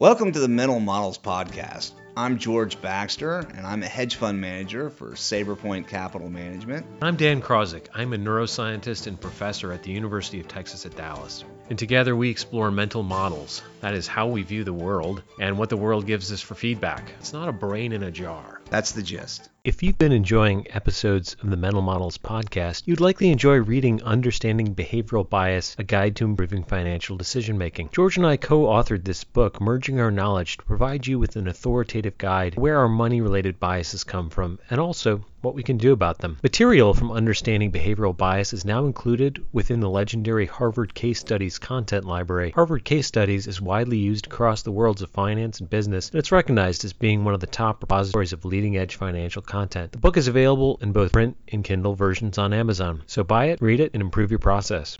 Welcome to the Mental Models Podcast. I'm George Baxter, and I'm a hedge fund manager for Sabrepoint Capital Management. I'm Dan Krawczyk. I'm a neuroscientist and professor at the University of Texas at Dallas. And together we explore mental models. That is how we view the world and what the world gives us for feedback. It's not a brain in a jar. That's the gist. If you've been enjoying episodes of the Mental Models podcast, you'd likely enjoy reading Understanding Behavioral Bias, a guide to improving financial decision making. George and I co authored this book, merging our knowledge to provide you with an authoritative guide where our money related biases come from and also what we can do about them. Material from Understanding Behavioral Bias is now included within the legendary Harvard Case Studies content library. Harvard Case Studies is widely used across the worlds of finance and business, and it's recognized as being one of the top repositories of leading edge financial content. The book is available in both print and Kindle versions on Amazon, so buy it, read it, and improve your process.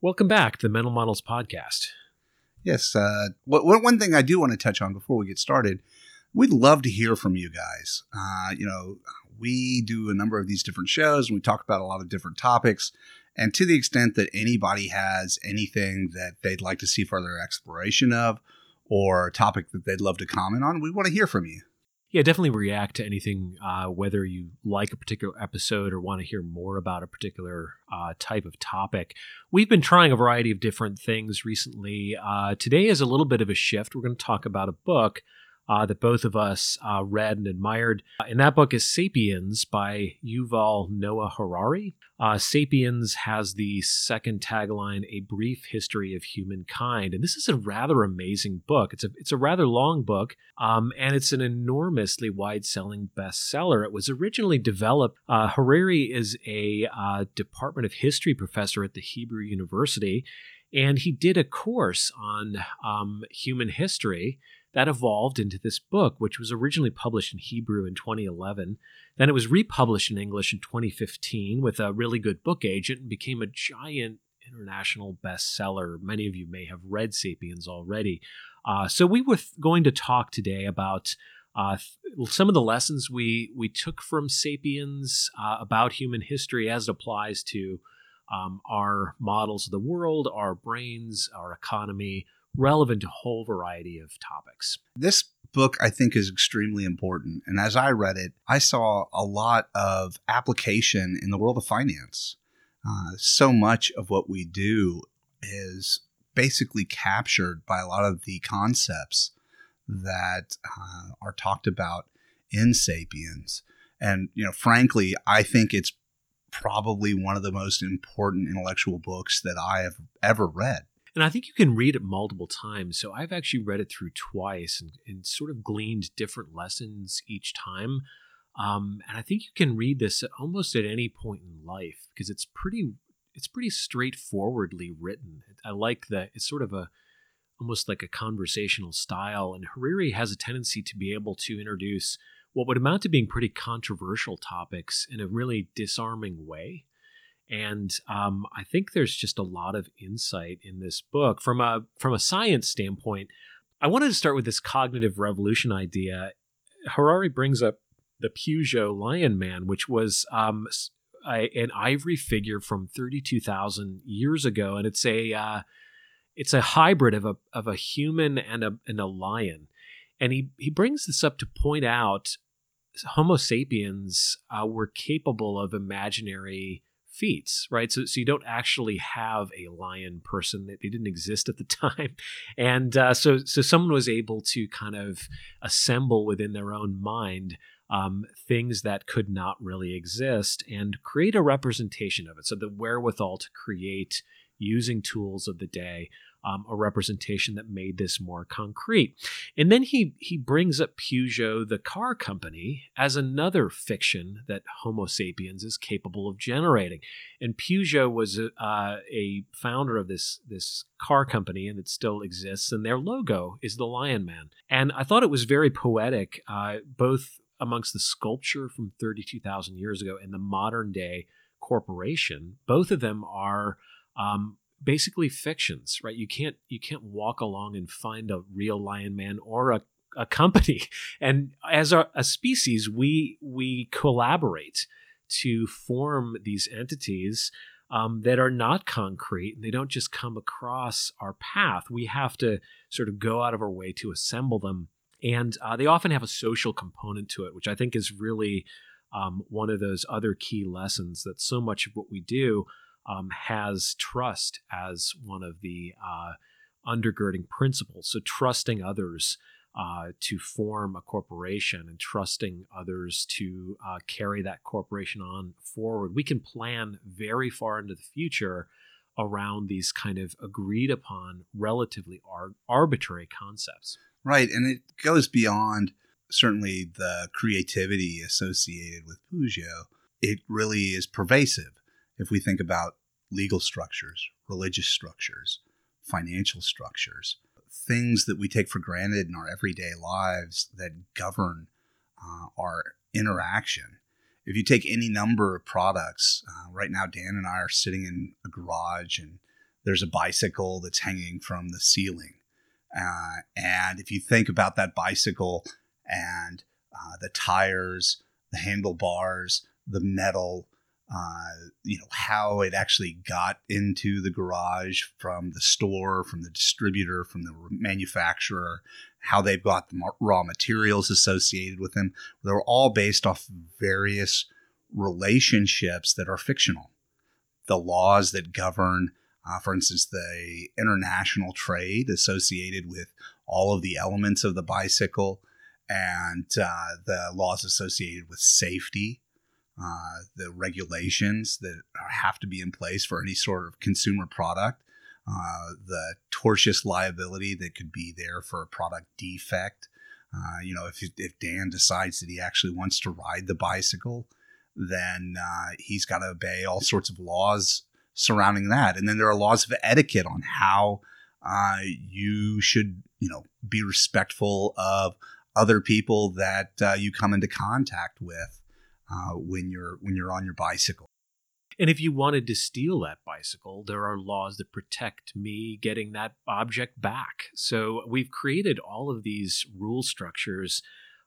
Welcome back to the Mental Models Podcast. Yes. Uh, one thing I do want to touch on before we get started we'd love to hear from you guys. Uh, you know, we do a number of these different shows and we talk about a lot of different topics. And to the extent that anybody has anything that they'd like to see further exploration of or a topic that they'd love to comment on, we want to hear from you. Yeah, definitely react to anything, uh, whether you like a particular episode or want to hear more about a particular uh, type of topic. We've been trying a variety of different things recently. Uh, today is a little bit of a shift. We're going to talk about a book uh, that both of us uh, read and admired. And that book is Sapiens by Yuval Noah Harari. Uh, Sapiens has the second tagline, A Brief History of Humankind. And this is a rather amazing book. It's a, it's a rather long book, um, and it's an enormously wide selling bestseller. It was originally developed, uh, Harari is a uh, Department of History professor at the Hebrew University. And he did a course on um, human history that evolved into this book, which was originally published in Hebrew in 2011. Then it was republished in English in 2015 with a really good book agent and became a giant international bestseller. Many of you may have read Sapiens already. Uh, so we were going to talk today about uh, some of the lessons we we took from Sapiens uh, about human history as it applies to um, our models of the world, our brains, our economy, relevant to a whole variety of topics. This book, I think, is extremely important. And as I read it, I saw a lot of application in the world of finance. Uh, so much of what we do is basically captured by a lot of the concepts that uh, are talked about in Sapiens. And, you know, frankly, I think it's probably one of the most important intellectual books that I have ever read. And I think you can read it multiple times. So I've actually read it through twice and, and sort of gleaned different lessons each time. Um, and I think you can read this almost at any point in life because it's pretty it's pretty straightforwardly written. I like that it's sort of a almost like a conversational style. And Harari has a tendency to be able to introduce what would amount to being pretty controversial topics in a really disarming way. And um, I think there's just a lot of insight in this book from a from a science standpoint. I wanted to start with this cognitive revolution idea. Harari brings up the Peugeot Lion Man, which was um, a, an ivory figure from 32,000 years ago, and it's a uh, it's a hybrid of a of a human and a and a lion. And he he brings this up to point out Homo sapiens uh, were capable of imaginary feats, right? So, so you don't actually have a lion person; they didn't exist at the time, and uh, so so someone was able to kind of assemble within their own mind um, things that could not really exist and create a representation of it. So the wherewithal to create using tools of the day um, a representation that made this more concrete. And then he he brings up Peugeot, the car company, as another fiction that Homo sapiens is capable of generating. And Peugeot was a, uh, a founder of this this car company, and it still exists. And their logo is the Lion Man. And I thought it was very poetic, uh, both amongst the sculpture from 32,000 years ago and the modern day corporation. Both of them are um, basically fictions, right? You can't you can't walk along and find a real lion man or a, a company. And as a, a species, we we collaborate to form these entities. um, that are not concrete and they don't just come across our path. We have to sort of go out of our way to assemble them. And uh, they often have a social component to it, which I think is really um, one of those other key lessons that so much of what we do um, has trust as one of the uh, undergirding principles. So, trusting others uh, to form a corporation and trusting others to uh, carry that corporation on forward. We can plan very far into the future around these kind of agreed upon, relatively ar- arbitrary concepts. Right. And it goes beyond certainly the creativity associated with Peugeot. It really is pervasive if we think about legal structures, religious structures, financial structures things that we take for granted in our everyday lives that govern uh, our interaction. If you take any number of products, uh, right now, Dan and I are sitting in a garage and there's a bicycle that's hanging from the ceiling. Uh, and if you think about that bicycle and uh, the tires, the handlebars, the metal, uh, you know how it actually got into the garage from the store, from the distributor, from the manufacturer, how they've got the raw materials associated with them. They're all based off various relationships that are fictional. The laws that govern, uh, for instance, the international trade associated with all of the elements of the bicycle and uh, the laws associated with safety uh, the regulations that have to be in place for any sort of consumer product, uh, the tortious liability that could be there for a product defect. Uh, you know, if, if Dan decides that he actually wants to ride the bicycle, then uh, he's got to obey all sorts of laws surrounding that. And then there are laws of etiquette on how uh, you should, you know, be respectful of other people that you come into contact with uh, when you're when you're on your bicycle. And if you wanted to steal that bicycle, there are laws that protect me getting that object back. So we've created all of these rule structures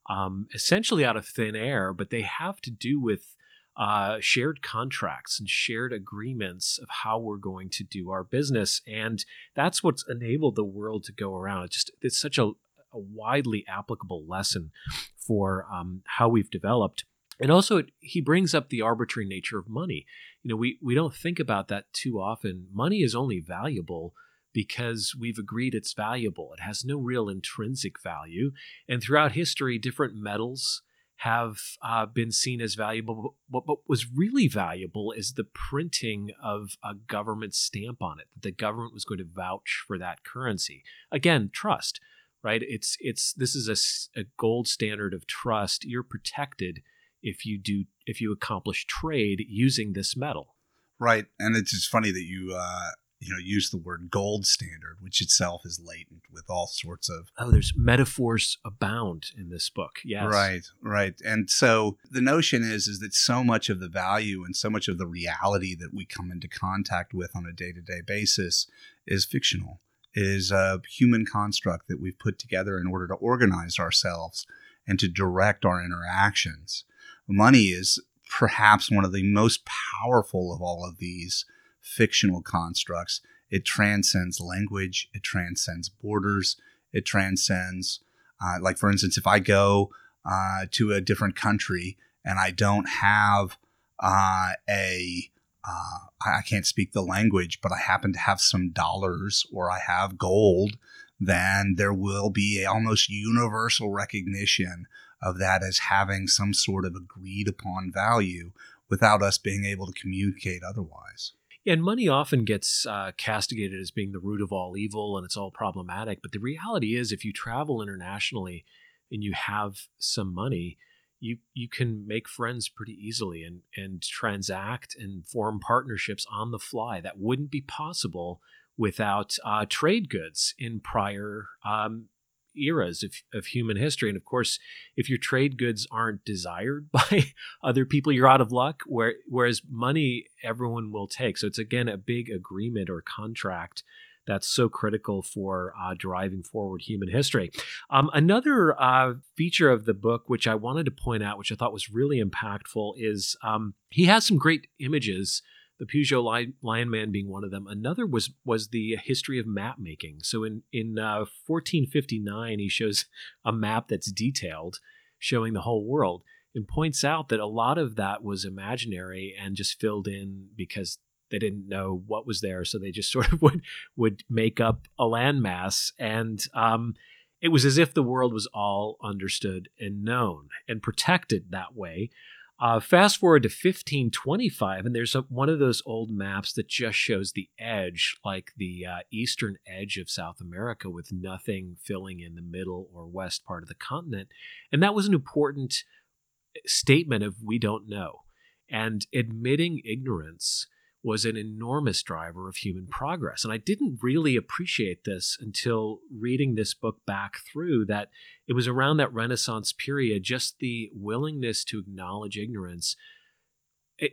um, essentially out of thin air, but they have to do with uh, shared contracts and shared agreements of how we're going to do our business. And that's what's enabled the world to go around. It's just it's such a, a widely applicable lesson for um, how we've developed and also he brings up the arbitrary nature of money. You know we, we don't think about that too often. Money is only valuable because we've agreed it's valuable. It has no real intrinsic value. And throughout history different metals have uh, been seen as valuable. But what was really valuable is the printing of a government stamp on it that the government was going to vouch for that currency. Again trust right? It's it's this is a, a gold standard of trust. You're protected if you do if you accomplish trade using this metal. Right, and it's just funny that you uh, you know use the word gold standard, which itself is latent with all sorts of oh, there's metaphors abound in this book. Yes, right, right, and so the notion is is that so much of the value and so much of the reality that we come into contact with on a day to day basis is fictional. It is a human construct that we've put together in order to organize ourselves and to direct our interactions money is perhaps one of the most powerful of all of these fictional constructs. It transcends language, it transcends borders, it transcends, uh, like, for instance, if I go uh, to a different country and I don't have uh, a uh, I can't speak the language, but I happen to have some dollars or I have gold, then there will be almost universal recognition of that as having some sort of agreed upon value without us being able to communicate otherwise. And money often gets uh, castigated as being the root of all evil and it's all problematic. But the reality is, if you travel internationally and you have some money, you you can make friends pretty easily and and transact and form partnerships on the fly that wouldn't be possible without uh, trade goods in prior um, eras of, of human history. And of course, if your trade goods aren't desired by other people, you're out of luck. Where, whereas money, everyone will take. So it's again a big agreement or contract that's so critical for uh, driving forward human history. Um, another uh, feature of the book, which I wanted to point out, which I thought was really impactful, is um, he has some great images the Peugeot Lion, Lion Man being one of them. Another was was the history of map making. So in in uh, 1459, he shows a map that's detailed, showing the whole world, and points out that a lot of that was imaginary and just filled in because they didn't know what was there, so they just sort of would would make up a landmass, and um, it was as if the world was all understood and known and protected that way. Uh, fast forward to 1525, and there's a, one of those old maps that just shows the edge, like the uh, eastern edge of South America, with nothing filling in the middle or west part of the continent. And that was an important statement of we don't know. And admitting ignorance was an enormous driver of human progress. And I didn't really appreciate this until reading this book back through that it was around that Renaissance period, just the willingness to acknowledge ignorance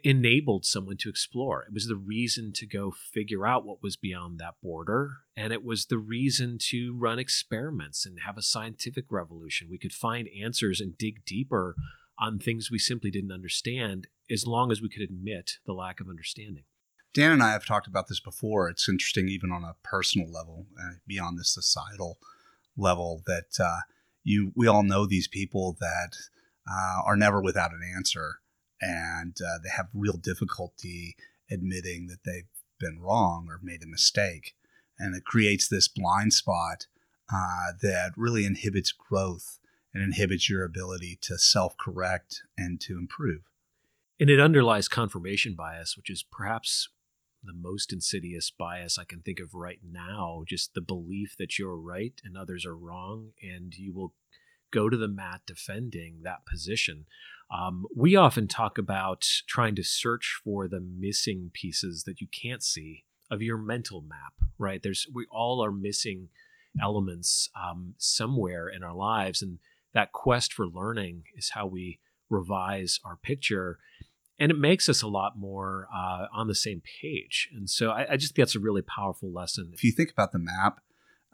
enabled someone to explore. It was the reason to go figure out what was beyond that border. And it was the reason to run experiments and have a scientific revolution. We could find answers and dig deeper on things we simply didn't understand as long as we could admit the lack of understanding. Dan and I have talked about this before. It's interesting, even on a personal level, uh, beyond the societal level, that uh, you we all know these people that uh, are never without an answer, and uh, they have real difficulty admitting that they've been wrong or made a mistake, and it creates this blind spot uh, that really inhibits growth and inhibits your ability to self-correct and to improve. And it underlies confirmation bias, which is perhaps the most insidious bias I can think of right now. Just the belief that you're right and others are wrong, and you will go to the mat defending that position. Um, we often talk about trying to search for the missing pieces that you can't see of your mental map, right? There's we all are missing elements um, somewhere in our lives, and that quest for learning is how we revise our picture and it makes us a lot more uh, on the same page. And so I, I, just think that's a really powerful lesson. If you think about the map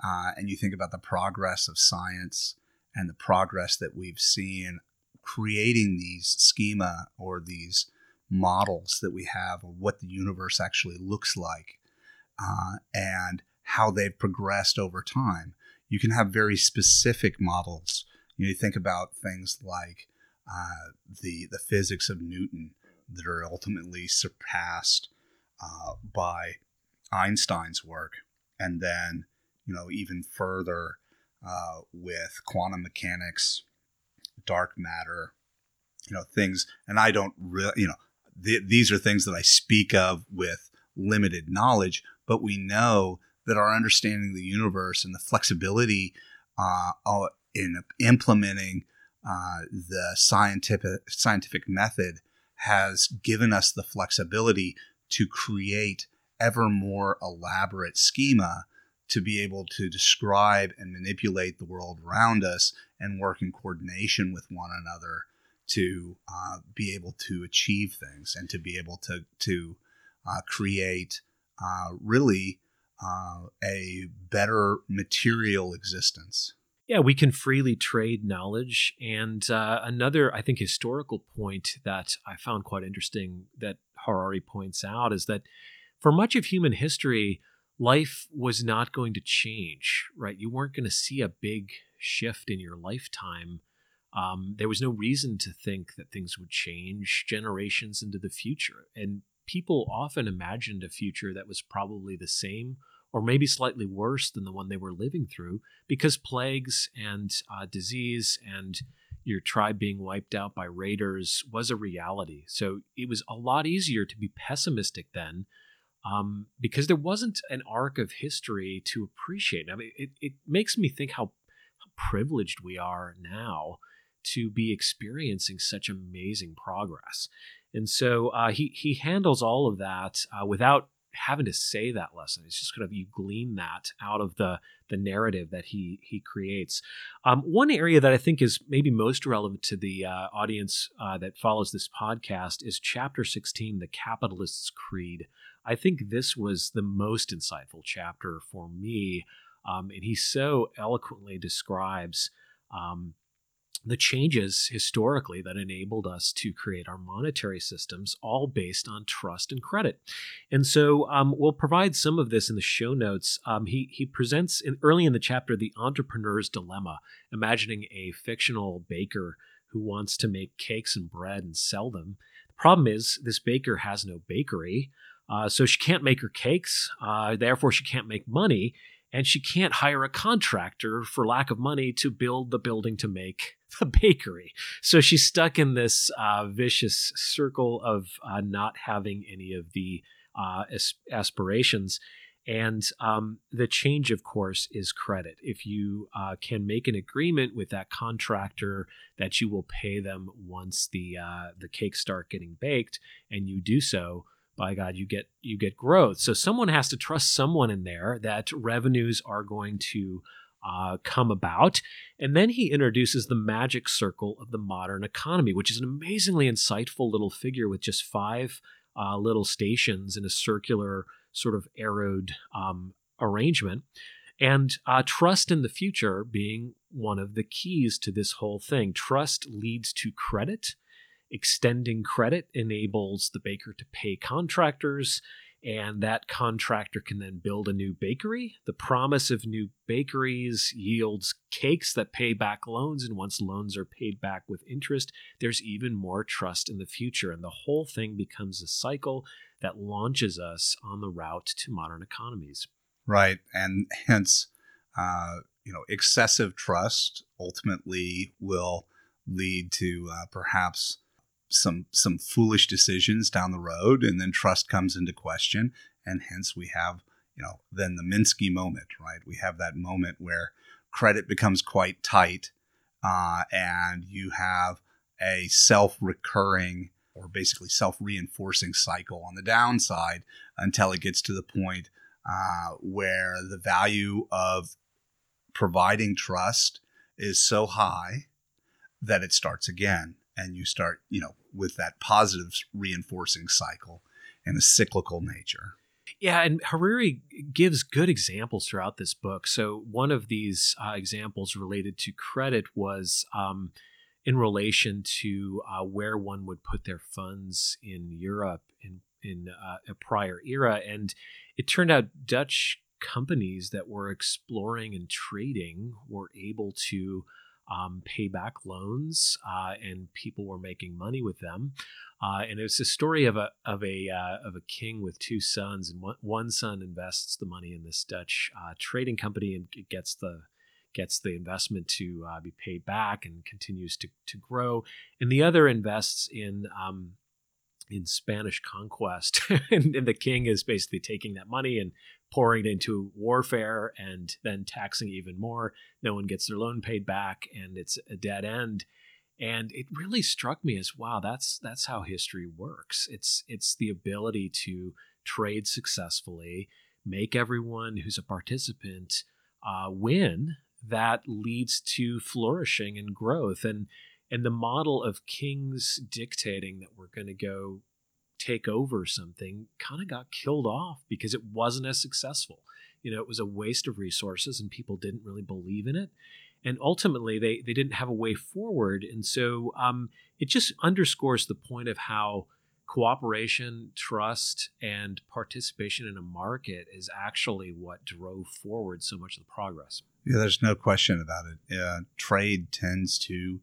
uh, and you think about the progress of science and the progress that we've seen creating these schema or these models that we have of what the universe actually looks like uh, and how they've progressed over time, you can have very specific models. You, know, you think about things like uh, the the physics of Newton that are ultimately surpassed uh, by Einstein's work, and then you know even further uh, with quantum mechanics, dark matter, you know things. And I don't really, you know, th- these are things that I speak of with limited knowledge, but we know that our understanding of the universe and the flexibility uh, in implementing uh, the scientific scientific method has given us the flexibility to create ever more elaborate schema to be able to describe and manipulate the world around us and work in coordination with one another to uh, be able to achieve things and to be able to to uh, create uh, really uh, a better material existence yeah, we can freely trade knowledge. And uh, another, I think, historical point that I found quite interesting that Harari points out is that for much of human history, life was not going to change, right? You weren't going to see a big shift in your lifetime. Um, there was no reason to think that things would change generations into the future. And people often imagined a future that was probably the same or maybe slightly worse than the one they were living through, because plagues and uh, disease and your tribe being wiped out by raiders was a reality. So it was a lot easier to be pessimistic then um, because there wasn't an arc of history to appreciate. I mean, it, it makes me think how, how privileged we are now to be experiencing such amazing progress. And so uh, he, he handles all of that uh, without having to say that lesson. It's just kind of you glean that out of the the narrative that he he creates. Um, one area that I think is maybe most relevant to the uh, audience uh, that follows this podcast is chapter 16, the capitalist's creed. I think this was the most insightful chapter for me, um, and he so eloquently describes. Um, the changes historically that enabled us to create our monetary systems, all based on trust and credit. And so um, we'll provide some of this in the show notes. Um, he, he presents in, early in the chapter the entrepreneur's dilemma, imagining a fictional baker who wants to make cakes and bread and sell them. The problem is, this baker has no bakery, uh, so she can't make her cakes, uh, therefore, she can't make money and she can't hire a contractor for lack of money to build the building to make the bakery. So she's stuck in this uh, vicious circle of uh, not having any of the uh, aspirations. And um, the change, of course, is credit. If you uh, can make an agreement with that contractor that you will pay them once the uh, the cakes start getting baked, and you do so, by God, you get you get growth. So someone has to trust someone in there that revenues are going to uh, come about. And then he introduces the magic circle of the modern economy, which is an amazingly insightful little figure with just five uh, little stations in a circular sort of arrowed um, arrangement. And uh, trust in the future being one of the keys to this whole thing. Trust leads to credit Extending credit enables the baker to pay contractors, and that contractor can then build a new bakery. The promise of new bakeries yields cakes that pay back loans, and once loans are paid back with interest, there's even more trust in the future, and the whole thing becomes a cycle that launches us on the route to modern economies. Right, and hence, uh, you know, excessive trust ultimately will lead to uh, perhaps some some foolish decisions down the road, and then trust comes into question, and hence we have you know then the Minsky moment, right? We have that moment where credit becomes quite tight, uh, and you have a self-recurring or basically self-reinforcing cycle on the downside until it gets to the point uh, where the value of providing trust is so high that it starts again and you start, you know, with that positive reinforcing cycle and a cyclical nature. Yeah, and Harari gives good examples throughout this book. So one of these uh, examples related to credit was um, in relation to uh, where one would put their funds in Europe in in uh, a prior era, and it turned out Dutch companies that were exploring and trading were able to um, pay back loans, uh, and people were making money with them. Uh, and it's a story of a of a uh, of a king with two sons, and one, one son invests the money in this Dutch uh, trading company and gets the gets the investment to uh, be paid back and continues to to grow, and the other invests in um, in Spanish conquest, and, and, the king is basically taking that money and pouring into warfare and then taxing even more. No one gets their loan paid back, and it's a dead end. And it really struck me as wow, that's that's how history works. It's it's the ability to trade successfully, make everyone who's a participant uh, win. That leads to flourishing and growth. And and the model of kings dictating that we're going to go take over something kind of got killed off because it wasn't as successful. You know, it was a waste of resources and people didn't really believe in it. And ultimately, they, they didn't have a way forward. And so um, it just underscores the point of how cooperation, trust, and participation in a market is actually what drove forward so much of the progress. Yeah, there's no question about it. Uh, trade tends to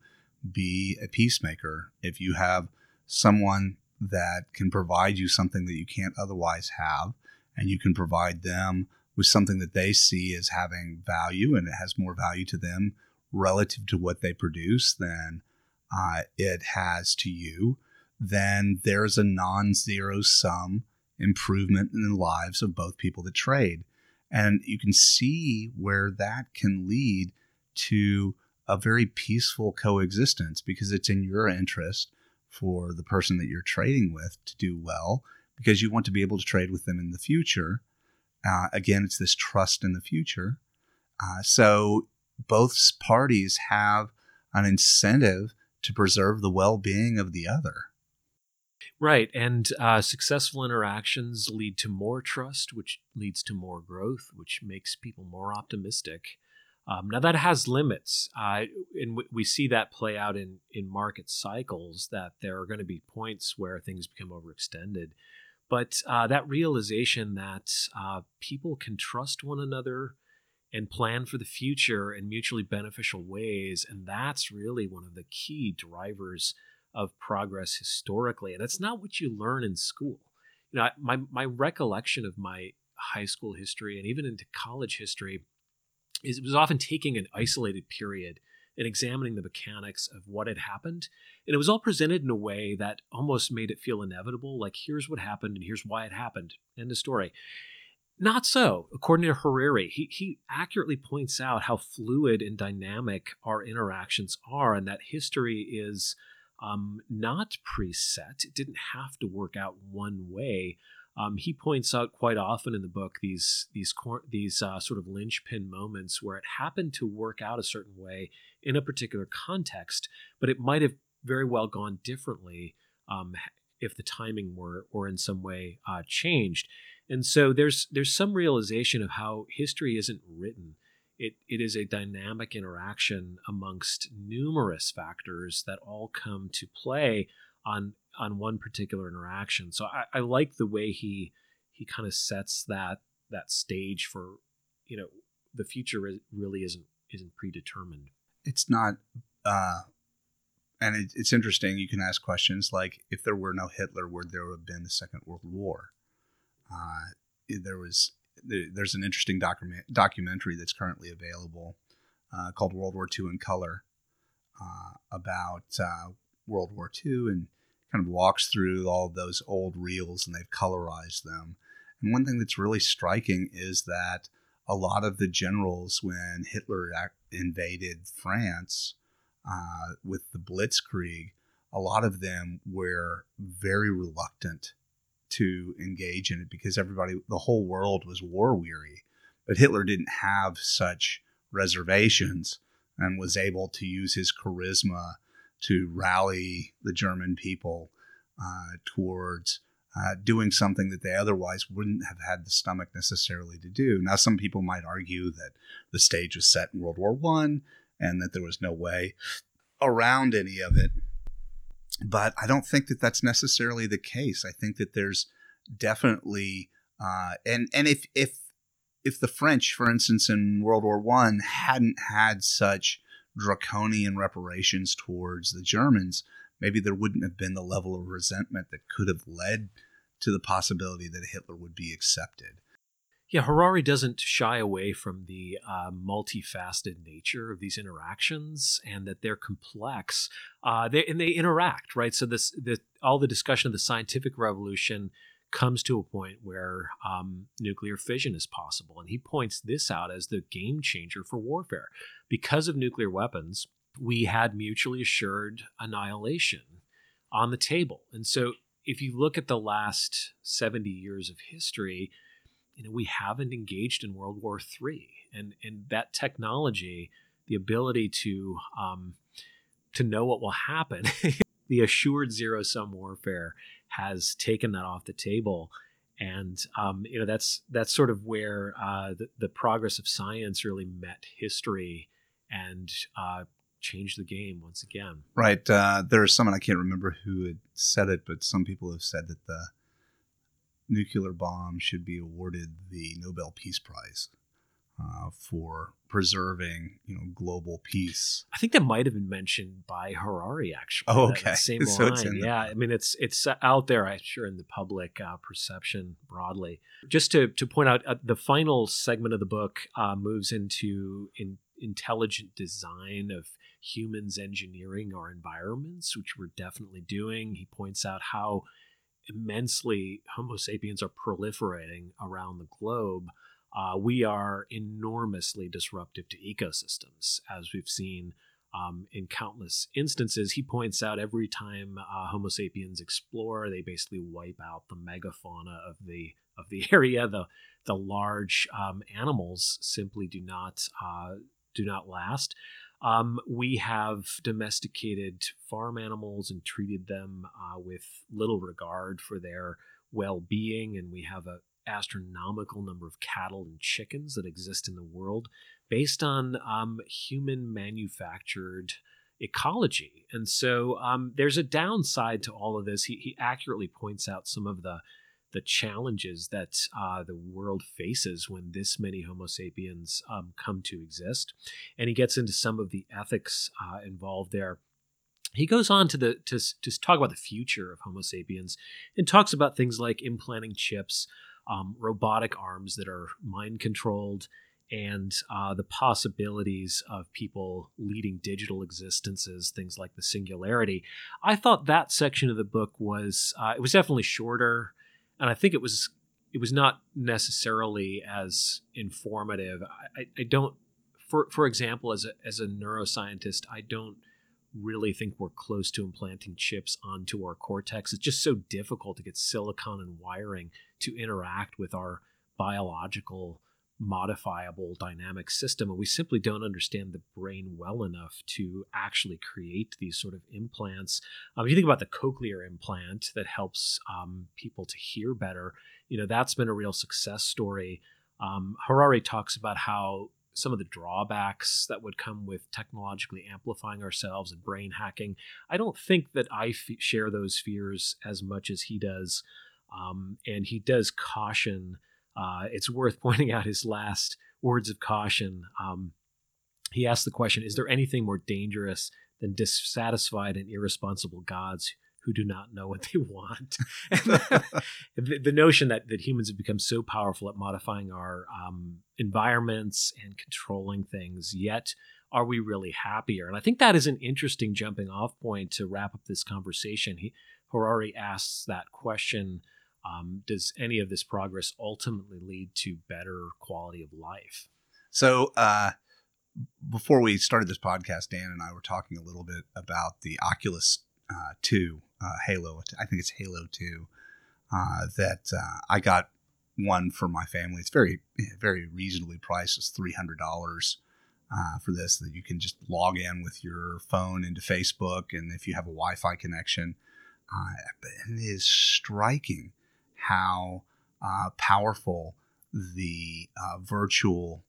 be a peacemaker. If you have someone that can provide you something that you can't otherwise have, and you can provide them with something that they see as having value and it has more value to them relative to what they produce than uh, it has to you, then there's a non zero sum improvement in the lives of both people that trade. And you can see where that can lead to a very peaceful coexistence because it's in your interest for the person that you're trading with to do well because you want to be able to trade with them in the future. Uh, again, it's this trust in the future. Uh, so both parties have an incentive to preserve the well being of the other. Right. And uh, successful interactions lead to more trust, which leads to more growth, which makes people more optimistic. Um, now that has limits, uh, and we see that play out in in market cycles. That there are going to be points where things become overextended, but uh, that realization that uh, people can trust one another and plan for the future in mutually beneficial ways, and that's really one of the key drivers of progress historically. And it's not what you learn in school. You know, my my recollection of my high school history and even into college history is it was often taking an isolated period and examining the mechanics of what had happened. And it was all presented in a way that almost made it feel inevitable like, here's what happened and here's why it happened. End of story. Not so. According to Harari, he, he accurately points out how fluid and dynamic our interactions are, and that history is um, not preset. It didn't have to work out one way. Um, he points out quite often in the book these these these uh, sort of linchpin moments where it happened to work out a certain way in a particular context, but it might have very well gone differently um, if the timing were or in some way uh, changed. And so there's there's some realization of how history isn't written. It, it is a dynamic interaction amongst numerous factors that all come to play on on one particular interaction. So I, I like the way he he kind of sets that that stage for you know the future really isn't isn't predetermined. It's not, uh, and it, it's interesting. You can ask questions like, if there were no Hitler, would there have been the Second World War? Uh, there was there's an interesting document documentary that's currently available uh, called World War II in Color uh, about uh, World War II and kind of walks through all those old reels and they've colorized them. And one thing that's really striking is that a lot of the generals, when Hitler invaded France uh, with the Blitzkrieg, a lot of them were very reluctant to engage in it because everybody, the whole world was war weary. But Hitler didn't have such reservations and was able to use his charisma to rally the German people uh, towards uh, doing something that they otherwise wouldn't have had the stomach necessarily to do. Now, some people might argue that the stage was set in World War One and that there was no way around any of it. But I don't think that that's necessarily the case. I think that there's definitely uh, and and if if if the French, for instance, in World War One, hadn't had such draconian reparations towards the Germans, maybe there wouldn't have been the level of resentment that could have led to the possibility that Hitler would be accepted. Yeah, Harari doesn't shy away from the uh, multifaceted nature of these interactions and that they're complex. Uh, they, and they interact, right? So this, the, all the discussion of the scientific revolution comes to a point where um, nuclear fission is possible. And he points this out as the game changer for warfare. Because of nuclear weapons, we had mutually assured annihilation on the table. And so if you look at the last 70 years of history, you know, we haven't engaged in World War III. And, and that technology, the ability to um, to know what will happen, the assured zero sum warfare has taken that off the table and um, you know that's that's sort of where uh, the, the, progress of science really met history and uh, changed the game once again. Right. Uh, there's someone I can't remember who had said it, but some people have said that the nuclear bomb should be awarded the Nobel Peace Prize uh, for preserving, you know, global peace. I think that might have been mentioned by Harari, actually. Oh, okay. Same so line. yeah, I mean, it's it's out there, I'm sure, in the public uh, perception broadly. Just to to point out, uh, the final segment of the book uh, moves into in intelligent design of humans engineering our environments, which we're definitely doing. He points out how immensely Homo sapiens are proliferating around the globe uh, we are enormously disruptive to ecosystems, as we've seen um, in countless instances. He points out every time uh, Homo sapiens explore, they basically wipe out the megafauna of the of the area. The the large um, animals simply do not uh, do not last. Um, we have domesticated farm animals and treated them uh, with little regard for their well being, and we have a astronomical number of cattle and chickens that exist in the world based on um, human manufactured ecology. And so um, there's a downside to all of this. He, he accurately points out some of the the challenges that uh, the world faces when this many Homo sapiens um, come to exist, and he gets into some of the ethics uh, involved there. He goes on to the to, to talk about the future of Homo sapiens and talks about things like implanting chips, um, robotic arms that are mind controlled, and uh, the possibilities of people leading digital existences, things like the singularity. I thought that section of the book was uh, it was definitely shorter, and I think it was it was not necessarily as informative. I, I don't, for for example, as a as a neuroscientist, I don't really think we're close to implanting chips onto our cortex. It's just so difficult to get silicon and wiring to interact with our biological modifiable dynamic system and we simply don't understand the brain well enough to actually create these sort of implants um, if you think about the cochlear implant that helps um, people to hear better you know that's been a real success story um, harari talks about how some of the drawbacks that would come with technologically amplifying ourselves and brain hacking i don't think that I f- share those fears as much as he does um, and he does caution uh, it's worth pointing out his last words of caution. Um, he asked the question Is there anything more dangerous than dissatisfied and irresponsible gods who do not know what they want? the, the, notion that, that humans have become so powerful at modifying our um, environments and controlling things, yet are we really happier? And I think that is an interesting jumping off point to wrap up this conversation. He, Harari asks that question um, does any of this progress ultimately lead to better quality of life? So, uh, before we started this podcast, Dan and I were talking a little bit about the Oculus uh, 2 uh, Halo. I think it's Halo 2 uh, that uh, I got one for my family. It's very, very reasonably priced. It's three hundred dollars uh, for this. That you can just log in with your phone into Facebook, and if you have a Wi-Fi connection, uh, it is striking how powerful the virtual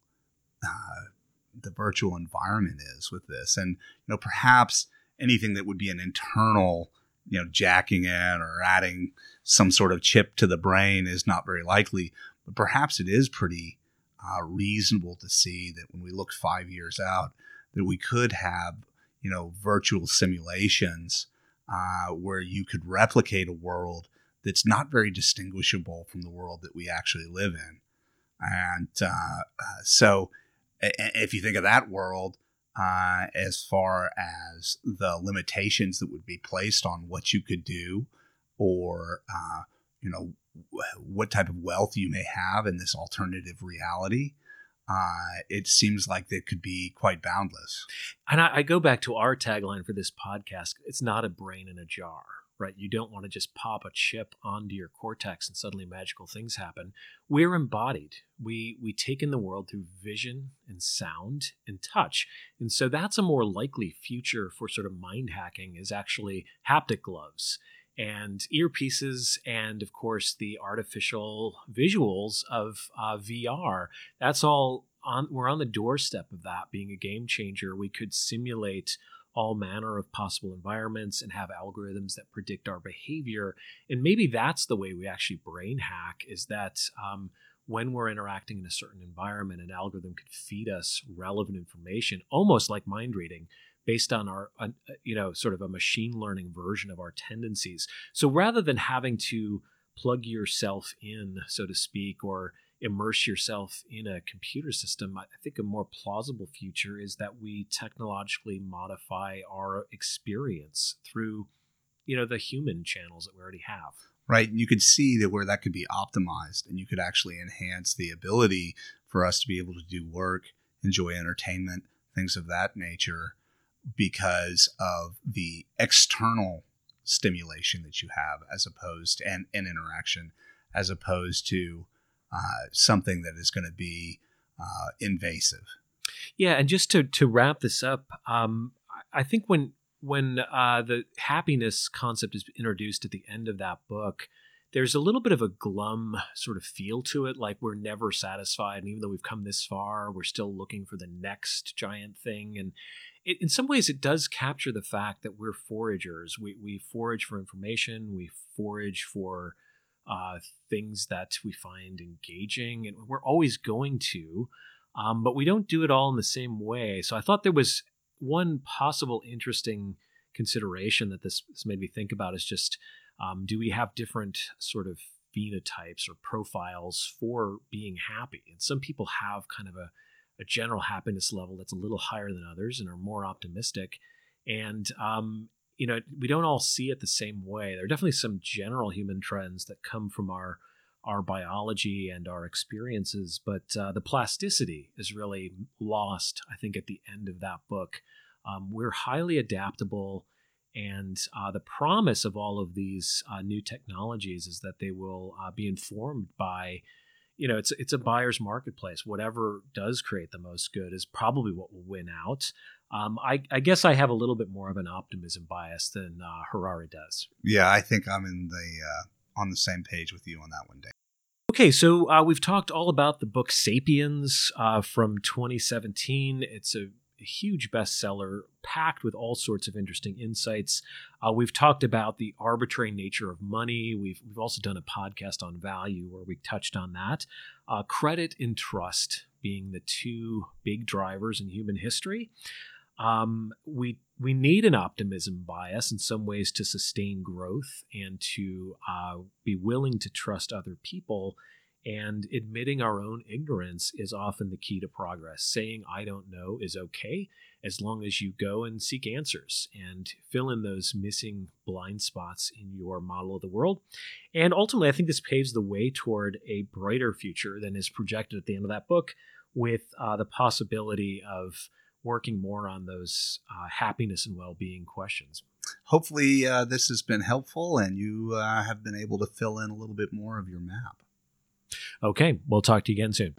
the virtual environment is with this, and you know perhaps anything that would be an internal you know jacking in or adding some sort of chip to the brain is not very likely, but perhaps it is pretty uh, reasonable to see that when we look five years out that we could have you know virtual simulations uh, where you could replicate a world that's not very distinguishable from the world that we actually live in. And uh, uh, so, if you think of that world, uh, as far as the limitations that would be placed on what you could do, or uh, you know what type of wealth you may have in this alternative reality, uh, it seems like they could be quite boundless. And I, I, go back to our tagline for this podcast: "It's not a brain in a jar." Right? You don't want to just pop a chip onto your cortex and suddenly magical things happen. We're embodied. We we take in the world through vision and sound and touch. And so that's a more likely future for sort of mind hacking is actually haptic gloves and earpieces and of course the artificial visuals of uh, VR. That's all on we're on the doorstep of that being a game changer. We could simulate all manner of possible environments and have algorithms that predict our behavior. And maybe that's the way we actually brain hack is that um, when we're interacting in a certain environment, an algorithm could feed us relevant information, almost like mind reading based on our uh, you know sort of a machine learning version of our tendencies so rather than having to plug yourself in so to speak or immerse yourself in a computer system, I think a more plausible future is that we technologically modify our experience through, you know, the human channels that we already have. Right. And you could see that where that could be optimized and you could actually enhance the ability for us to be able to do work, enjoy entertainment, things of that nature because of the external stimulation that you have as opposed to and interaction as opposed to uh, something that is going to be uh, invasive. Yeah, and just to to wrap this up, um, I think when when uh, the happiness concept is introduced at the end of that book, there's a little bit of a glum sort of feel to it, like we're never satisfied. And even though we've come this far, we're still looking for the next giant thing. And it, in some ways, it does capture the fact that we're foragers. We, we forage for information, we forage for uh, things that we find engaging, and we're always going to, um, but we don't do it all in the same way. So I thought there was one possible interesting consideration that this, this made me think about is just um, do we have different sort of phenotypes or profiles for being happy? And some people have kind of a, a general happiness level that's a little higher than others and are more optimistic. And um, you know, we don't all see it the same way. There are definitely some general human trends that come from our our biology and our experiences, but uh, the plasticity is really lost. I think at the end of that book, um, we're highly adaptable, and uh, the promise of all of these uh, new technologies is that they will uh, be informed by you know, it's it's a buyer's marketplace. Whatever does create the most good is probably what will win out. Um, I, I, guess I have a little bit more of an optimism bias than uh, Harari does. Yeah, I think I'm in the uh, on the same page with you on that one, Dave. Okay, so uh, we've talked all about the book *Sapiens* uh, from 2017. It's a a huge bestseller packed with all sorts of interesting insights. Uh, we've talked about the arbitrary nature of money. We've, we've also done a podcast on value where we touched on that. Uh, credit and trust being the two big drivers in human history. Um, we we need an optimism bias in some ways to sustain growth and to uh, be willing to trust other people and admitting our own ignorance is often the key to progress. Saying, I don't know, is okay as long as you go and seek answers and fill in those missing blind spots in your model of the world. And ultimately, I think this paves the way toward a brighter future than is projected at the end of that book, with uh, the possibility of working more on those uh, happiness and well being questions. Hopefully, uh, this has been helpful and you uh, have been able to fill in a little bit more of your map. Okay, we'll talk to you again soon.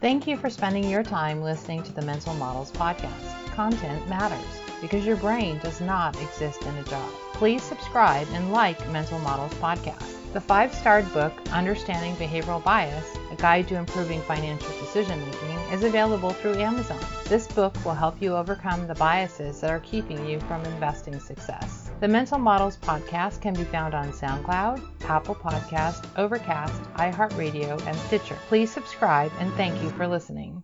Thank you for spending your time listening to the Mental Models Podcast. Content matters because your brain does not exist in a jar. Please subscribe and like Mental Models Podcast. The five starred book, Understanding Behavioral Bias A Guide to Improving Financial Decision Making, is available through Amazon. This book will help you overcome the biases that are keeping you from investing success. The Mental Models podcast can be found on SoundCloud, Apple Podcast, Overcast, iHeartRadio, and Stitcher. Please subscribe and thank you for listening.